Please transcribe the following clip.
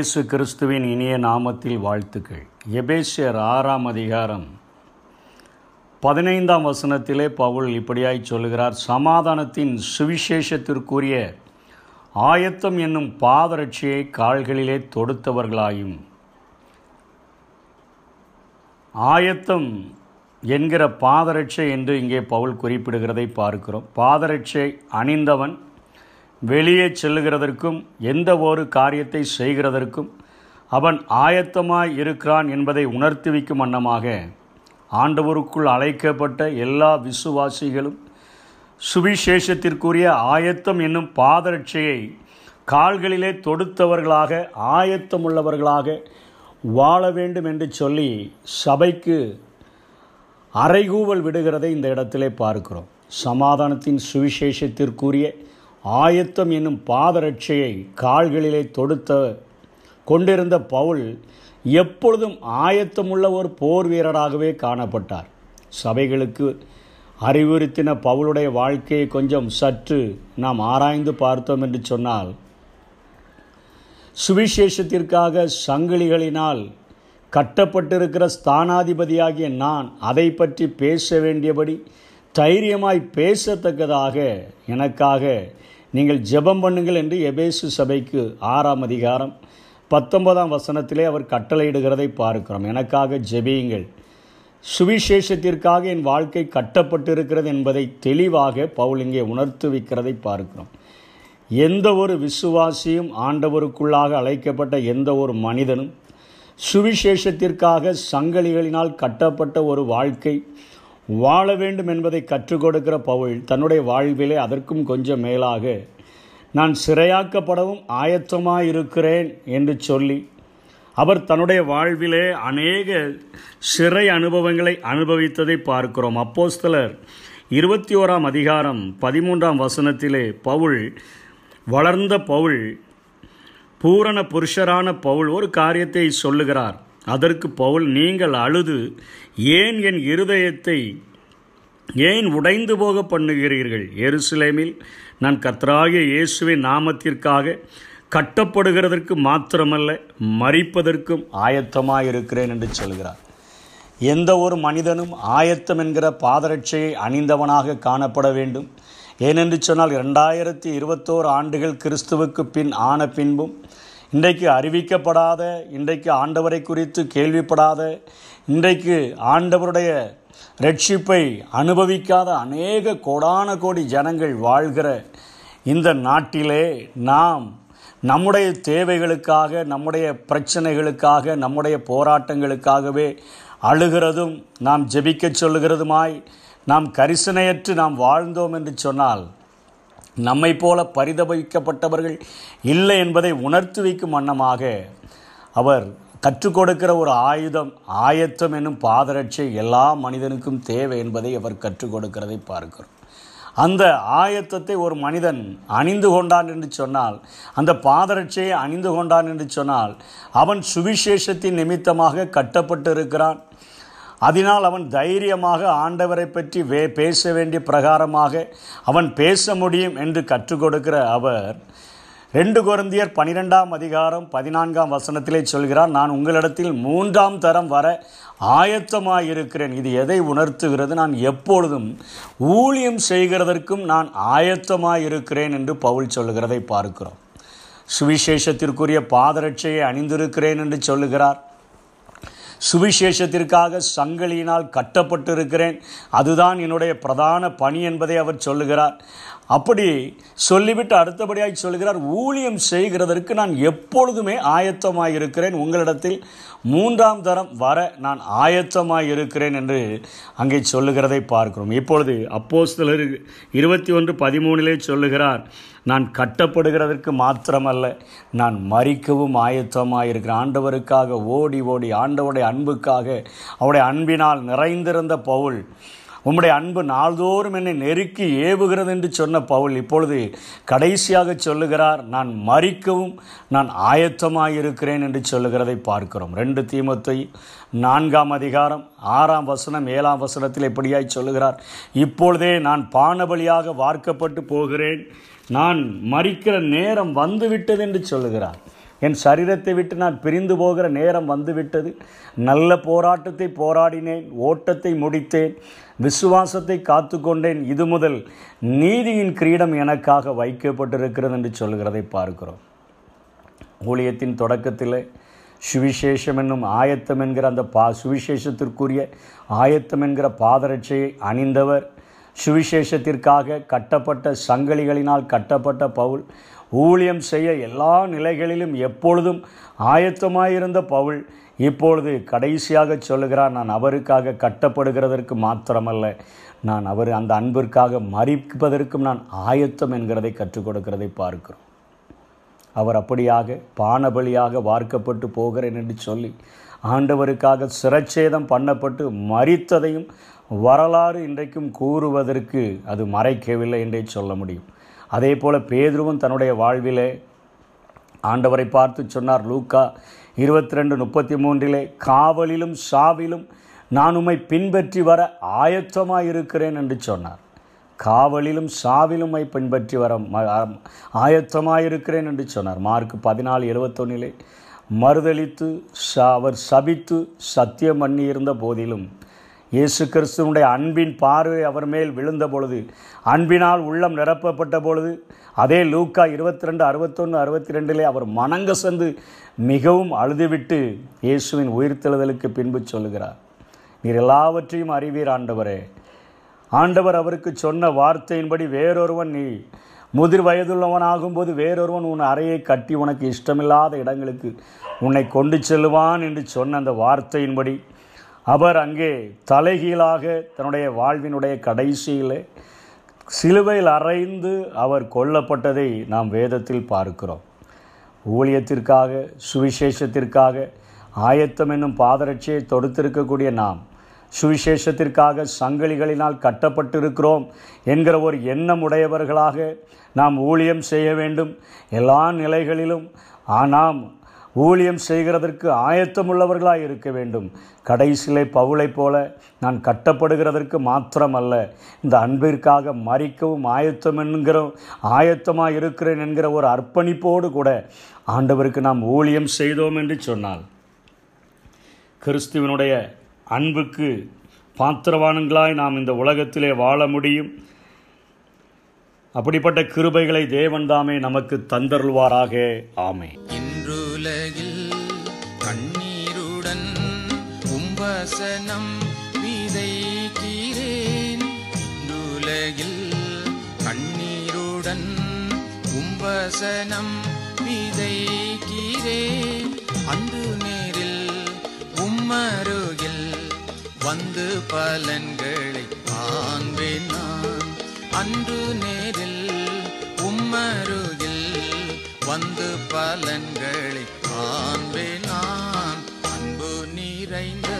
இயேசு கிறிஸ்துவின் இனிய நாமத்தில் வாழ்த்துக்கள். எபேசியர் ஆறாம் அதிகாரம் பதினைந்தாம் வசனத்திலே பவுல் இப்படியாய் சொல்கிறார் சமாதானத்தின் சுவிசேஷத்திற்குரிய ஆயத்தம் என்னும் பாதரட்சியை கால்களிலே தொடுத்தவர்களாயும் ஆயத்தம் என்கிற பாதரட்சை என்று இங்கே பவுல் குறிப்பிடுகிறதை பார்க்கிறோம். பாதரட்சை அணிந்தவன் வெளியே செல்லுகிறதற்கும் எந்த ஒரு காரியத்தை செய்கிறதற்கும் அவன் ஆயத்தமாய் இருக்கிறான் என்பதை உணர்த்துவிக்கும் வண்ணமாக ஆண்டவருக்குள் அழைக்கப்பட்ட எல்லா விசுவாசிகளும் சுவிசேஷத்திற்குரிய ஆயத்தம் என்னும் பாதரட்சையை கால்களிலே தொடுத்தவர்களாக ஆயத்தமுள்ளவர்களாக வாழ வேண்டும் என்று சொல்லி சபைக்கு அறைகூவல் விடுகிறதை இந்த இடத்திலே பார்க்கிறோம். சமாதானத்தின் சுவிசேஷத்திற்குரிய ஆயத்தம் என்னும் பாதரட்சையை கால்களிலே தொடுத்த கொண்டிருந்த பவுல் எப்பொழுதும் ஆயத்தமுள்ள ஒரு போர் வீரராகவே காணப்பட்டார். சபைகளுக்கு அறிவுறுத்தின பவுளுடைய வாழ்க்கையை கொஞ்சம் சற்று நாம் ஆராய்ந்து பார்த்தோம் என்று சொன்னால் சுவிசேஷத்திற்காக சங்கிலிகளினால் கட்டப்பட்டிருக்கிற ஸ்தானாதிபதியாகிய நான் அதை பற்றி பேச வேண்டியபடி தைரியமாய் பேசத்தக்கதாக எனக்காக நீங்கள் ஜெபம் பண்ணுங்கள் என்று எபேசு சபைக்கு ஆறாம் அதிகாரம் பத்தொன்பதாம் வசனத்திலே அவர் கட்டளையிடுகிறதை பார்க்கிறோம். எனக்காக ஜெபியுங்கள். சுவிசேஷத்திற்காக என் வாழ்க்கை கட்டப்பட்டிருக்கிறது என்பதை தெளிவாக பவுல் இங்கே உணர்த்துவிக்கிறதை பார்க்கிறோம். எந்த ஒரு விசுவாசியும் ஆண்டவருக்குள்ளாக அழைக்கப்பட்ட எந்த ஒரு மனிதனும் சுவிசேஷத்திற்காக சங்கலிகளினால் கட்டப்பட்ட ஒரு வாழ்க்கை வாழ வேண்டும் என்பதை கற்றுக் கொடுக்கிற பவுல் தன்னுடைய வாழ்விலே அதற்கும் கொஞ்சம் மேலாக நான் சிறையாக்கப்படவும் ஆயத்தமாக இருக்கிறேன் என்று சொல்லி அவர் தன்னுடைய வாழ்விலே அநேக சிறை அனுபவங்களை அனுபவித்ததை பார்க்கிறோம். அப்போஸ்தலர் இருபத்தி ஓராம் அதிகாரம் பதிமூன்றாம் வசனத்திலே பவுல் வளர்ந்த பவுல் பூரண புருஷரான பவுல் ஒரு காரியத்தை சொல்லுகிறார். அதற்கு பவுல் நீங்கள் அழுது. ஏன் என் இருதயத்தை ஏன் உடைந்து போக பண்ணுகிறீர்கள்? எருசலேமில் நான் கர்த்தராகிய இயேசுவின் நாமத்திற்காக கட்டப்படுகிறதற்கு மாத்திரமல்ல மறிப்பதற்கும் ஆயத்தமாக இருக்கிறேன் என்று சொல்கிறார். எந்த ஒரு மனிதனும் ஆயத்தம் என்கிற பாதரட்சையை அணிந்தவனாக காணப்பட வேண்டும். ஏனென்று சொன்னால் இரண்டாயிரத்தி இருபத்தோரு ஆண்டுகள் கிறிஸ்துவுக்கு பின் ஆன பின்பும் இன்றைக்கு அறிவிக்கப்படாத இன்றைக்கு ஆண்டவரை குறித்து கேள்விப்படாத இன்றைக்கு ஆண்டவருடைய ரட்சிப்பை அனுபவிக்காத அநேக கோடான கோடி ஜனங்கள் வாழ்கிற இந்த நாட்டிலே நாம் நம்முடைய தேவைகளுக்காக நம்முடைய பிரச்சனைகளுக்காக நம்முடைய போராட்டங்களுக்காகவே அழுகிறதும் நாம் ஜெபிக்கச் சொல்லுகிறதுமாய் நாம் கரிசனையற்று நாம் வாழ்ந்தோம் என்று சொன்னால் நம்மை போல பரிதபிக்கப்பட்டவர்கள் இல்லை என்பதை உணர்த்து வைக்கும் வண்ணமாக அவர் கற்றுக் கொடுக்கிற ஒரு ஆயுதம் ஆயத்தம் என்னும் பாதரட்சை எல்லா மனிதனுக்கும் தேவை என்பதை அவர் கற்றுக் கொடுக்கிறதை பார்க்கிறோம். அந்த ஆயத்தத்தை ஒரு மனிதன் அணிந்து கொண்டான் என்று சொன்னால் அந்த பாதரட்சையை அணிந்து கொண்டான் என்று சொன்னால் அவன் சுவிசேஷத்தின் நிமித்தமாக கட்டப்பட்டு இருக்கிறான் அதனால் அவன் தைரியமாக ஆண்டவரை பற்றி வே பேச வேண்டிய பிரகாரமாக அவன் பேச முடியும் என்று கற்றுக் கொடுக்கிற அவர் ரெண்டு குருந்தியர் பனிரெண்டாம் அதிகாரம் பதினான்காம் வசனத்திலே சொல்கிறார் நான் உங்களிடத்தில் மூன்றாம் தரம் வர ஆயத்தமாக இருக்கிறேன் இது எதை உணர்த்துகிறது? நான் எப்பொழுதும் ஊழியம் செய்கிறதற்கும் நான் ஆயத்தமாக இருக்கிறேன் என்று பவுல் சொல்லுகிறதை பார்க்கிறோம். சுவிசேஷத்திற்குரிய பாதரட்சையை அணிந்திருக்கிறேன் என்று சொல்லுகிறார். சுவிசேஷத்திற்காக சங்கிலியினால் கட்டப்பட்டிருக்கிறேன். அதுதான் என்னுடைய பிரதான பணி என்பதை அவர் சொல்லுகிறார். அப்படி சொல்லிவிட்டு அடுத்தபடியாக சொல்கிறார் ஊழியம் செய்கிறதற்கு நான் எப்பொழுதுமே ஆயத்தமாக இருக்கிறேன் உங்களிடத்தில் மூன்றாம் தரம் வர நான் ஆயத்தமாக இருக்கிறேன் என்று அங்கே சொல்லுகிறதை பார்க்கிறோம். இப்பொழுது அப்போஸ்தலர் இருபத்தி ஒன்று பதிமூணிலே சொல்லுகிறார் நான் கட்டப்படுகிறதற்கு மாத்திரமல்ல நான் மறிக்கவும் ஆயத்தமாக இருக்கிறேன் ஆண்டவருக்காக ஓடி ஓடி ஆண்டவருடைய அன்புக்காக அவருடைய அன்பினால் நிறைந்திருந்த பவுல் உம்முடைய அன்பு நாள்தோறும் என்னை நெருக்கி ஏவுகிறது என்று சொன்ன பவுல் இப்பொழுது கடைசியாக சொல்லுகிறார் நான் மறிக்கவும் நான் ஆயத்தமாக இருக்கிறேன் என்று சொல்லுகிறதை பார்க்கிறோம். ரெண்டு தீமத்தை நான்காம் அதிகாரம் ஆறாம் வசனம் ஏழாம் வசனத்தில் எப்படியாய் சொல்லுகிறார் இப்பொழுதே நான் பானபலியாக வார்க்கப்பட்டு போகிறேன் நான் மறிக்கிற நேரம் வந்துவிட்டது என்று சொல்லுகிறார். என் சரீரத்தை விட்டு நான் பிரிந்து போகிற நேரம் வந்துவிட்டது. நல்ல போராட்டத்தை போராடினேன் ஓட்டத்தை முடித்தேன் விசுவாசத்தை காத்து கொண்டேன். இது முதல் நீதியின் கிரீடம் எனக்காக வைக்கப்பட்டிருக்கிறது என்று சொல்கிறதை பார்க்கிறோம். ஊழியத்தின் தொடக்கத்தில் சுவிசேஷம் என்னும் ஆயத்தம் என்கிற அந்த பா சுவிசேஷத்திற்குரிய ஆயத்தம் என்கிற பாதரட்சையை அணிந்தவர் சுவிசேஷத்திற்காக கட்டப்பட்ட சங்கலிகளினால் கட்டப்பட்ட பவுல் ஊழியம் செய்ய எல்லா நிலைகளிலும் எப்பொழுதும் ஆயத்தமாயிருந்த பவுல் இப்பொழுது கடைசியாக சொல்லுகிறார் நான் அவருக்காக கட்டப்படுகிறதற்கு மாத்திரமல்ல நான் அவர் அந்த அன்பிற்காக மறிப்பதற்கும் நான் ஆயத்தம் என்கிறதை கற்றுக் கொடுக்கிறதை பார்க்கிறோம். அவர் அப்படியாக பானபலியாக வார்க்கப்பட்டு போகிறேன் என்று சொல்லி ஆண்டவருக்காக சிரச்சேதம் பண்ணப்பட்டு மறித்ததையும் வரலாறு இன்றைக்கும் கூறுவதற்கு அது மறைக்கவில்லை என்றே சொல்ல முடியும். அதே போல பேதுருவும் தன்னுடைய வாழ்விலே ஆண்டவரை பார்த்து சொன்னார் லூக்கா இருபத்தி ரெண்டு முப்பத்தி மூன்றிலே காவலிலும் சாவிலும் நான் உம்மை பின்பற்றி வர ஆயத்தமாக இருக்கிறேன் என்று சொன்னார். காவலிலும் சாவிலுமை பின்பற்றி வர ஆயத்தமாக இருக்கிறேன் என்று சொன்னார். மார்க் பதினாலு எழுபத்தொன்னிலே மறுதளித்து ச அவர் சபித்து சத்தியம் பண்ணியிருந்த போதிலும் இயேசு கிறிஸ்துவனுடைய அன்பின் பார்வை அவர் மேல் விழுந்த பொழுது அன்பினால் உள்ளம் நிரப்பப்பட்ட பொழுது அதே லூக்கா இருபத்தி ரெண்டு அறுபத்தொன்று அறுபத்தி ரெண்டிலே அவர் மணங்க சென்று மிகவும் அழுதுவிட்டு இயேசுவின் உயிர்த்தெழுதலுக்கு பின்பு சொல்லுகிறார். நீர் எல்லாவற்றையும் அறிவீர் ஆண்டவரே. ஆண்டவர் அவருக்கு சொன்ன வார்த்தையின்படி வேறொருவன் நீ முதிர் வயதுள்ளவனாகும்போது வேறொருவன் உன் அறையை கட்டி உனக்கு இஷ்டமில்லாத இடங்களுக்கு உன்னை கொண்டு செல்லுவான் என்று சொன்ன அந்த வார்த்தையின்படி அவர் அங்கே தலைகீழாக தன்னுடைய வாழ்வினுடைய கடைசியில் சிலுவையில் அறைந்து அவர் கொல்லப்பட்டதை நாம் வேதத்தில் பார்க்கிறோம். ஊழியத்திற்காக சுவிசேஷத்திற்காக ஆயத்தம் என்னும் பாதரட்சியை தொடுத்திருக்கக்கூடிய நாம் சுவிசேஷத்திற்காக சங்கிலிகளினால் கட்டப்பட்டிருக்கிறோம் என்கிற ஒரு எண்ணம் உடையவர்களாக நாம் ஊழியம் செய்ய வேண்டும். எல்லா நிலைகளிலும் ஆனால் ஊழியம் செய்கிறதற்கு ஆயத்தமுள்ளவர்களாக இருக்க வேண்டும். கடைசியிலே பவுளைப் போல நான் கட்டப்படுகிறதற்கு மாத்திரமல்ல. இந்த அன்பிற்காக மறிக்கவும் ஆயத்தம் என்கிற ஆயத்தமாக இருக்கிறேன் என்கிற ஒரு அர்ப்பணிப்போடு கூட ஆண்டவருக்கு நாம் ஊழியம் செய்தோம் என்று சொன்னால் கிறிஸ்துவனுடைய அன்புக்கு பாத்திரவான்களாய் நாம் இந்த உலகத்திலே வாழ முடியும். அப்படிப்பட்ட கிருபைகளை தேவன் தாமே நமக்கு தந்தருள்வாராக. ஆமே இன்றுலகில் கண்ணீருடன் உம்பசனம் விதைக்கிறேன். இன்றுலகில் கண்ணீருடன் உம்பசனம் விதைக்கிறேன். அன்று நேரில் உம்மருகில் வந்து பலன்களை காண்பேன் நான். அன்று நேரில் உம்மருகில் வந்து பலன்களை காண்பேன் நான். அன்பு நிறைந்த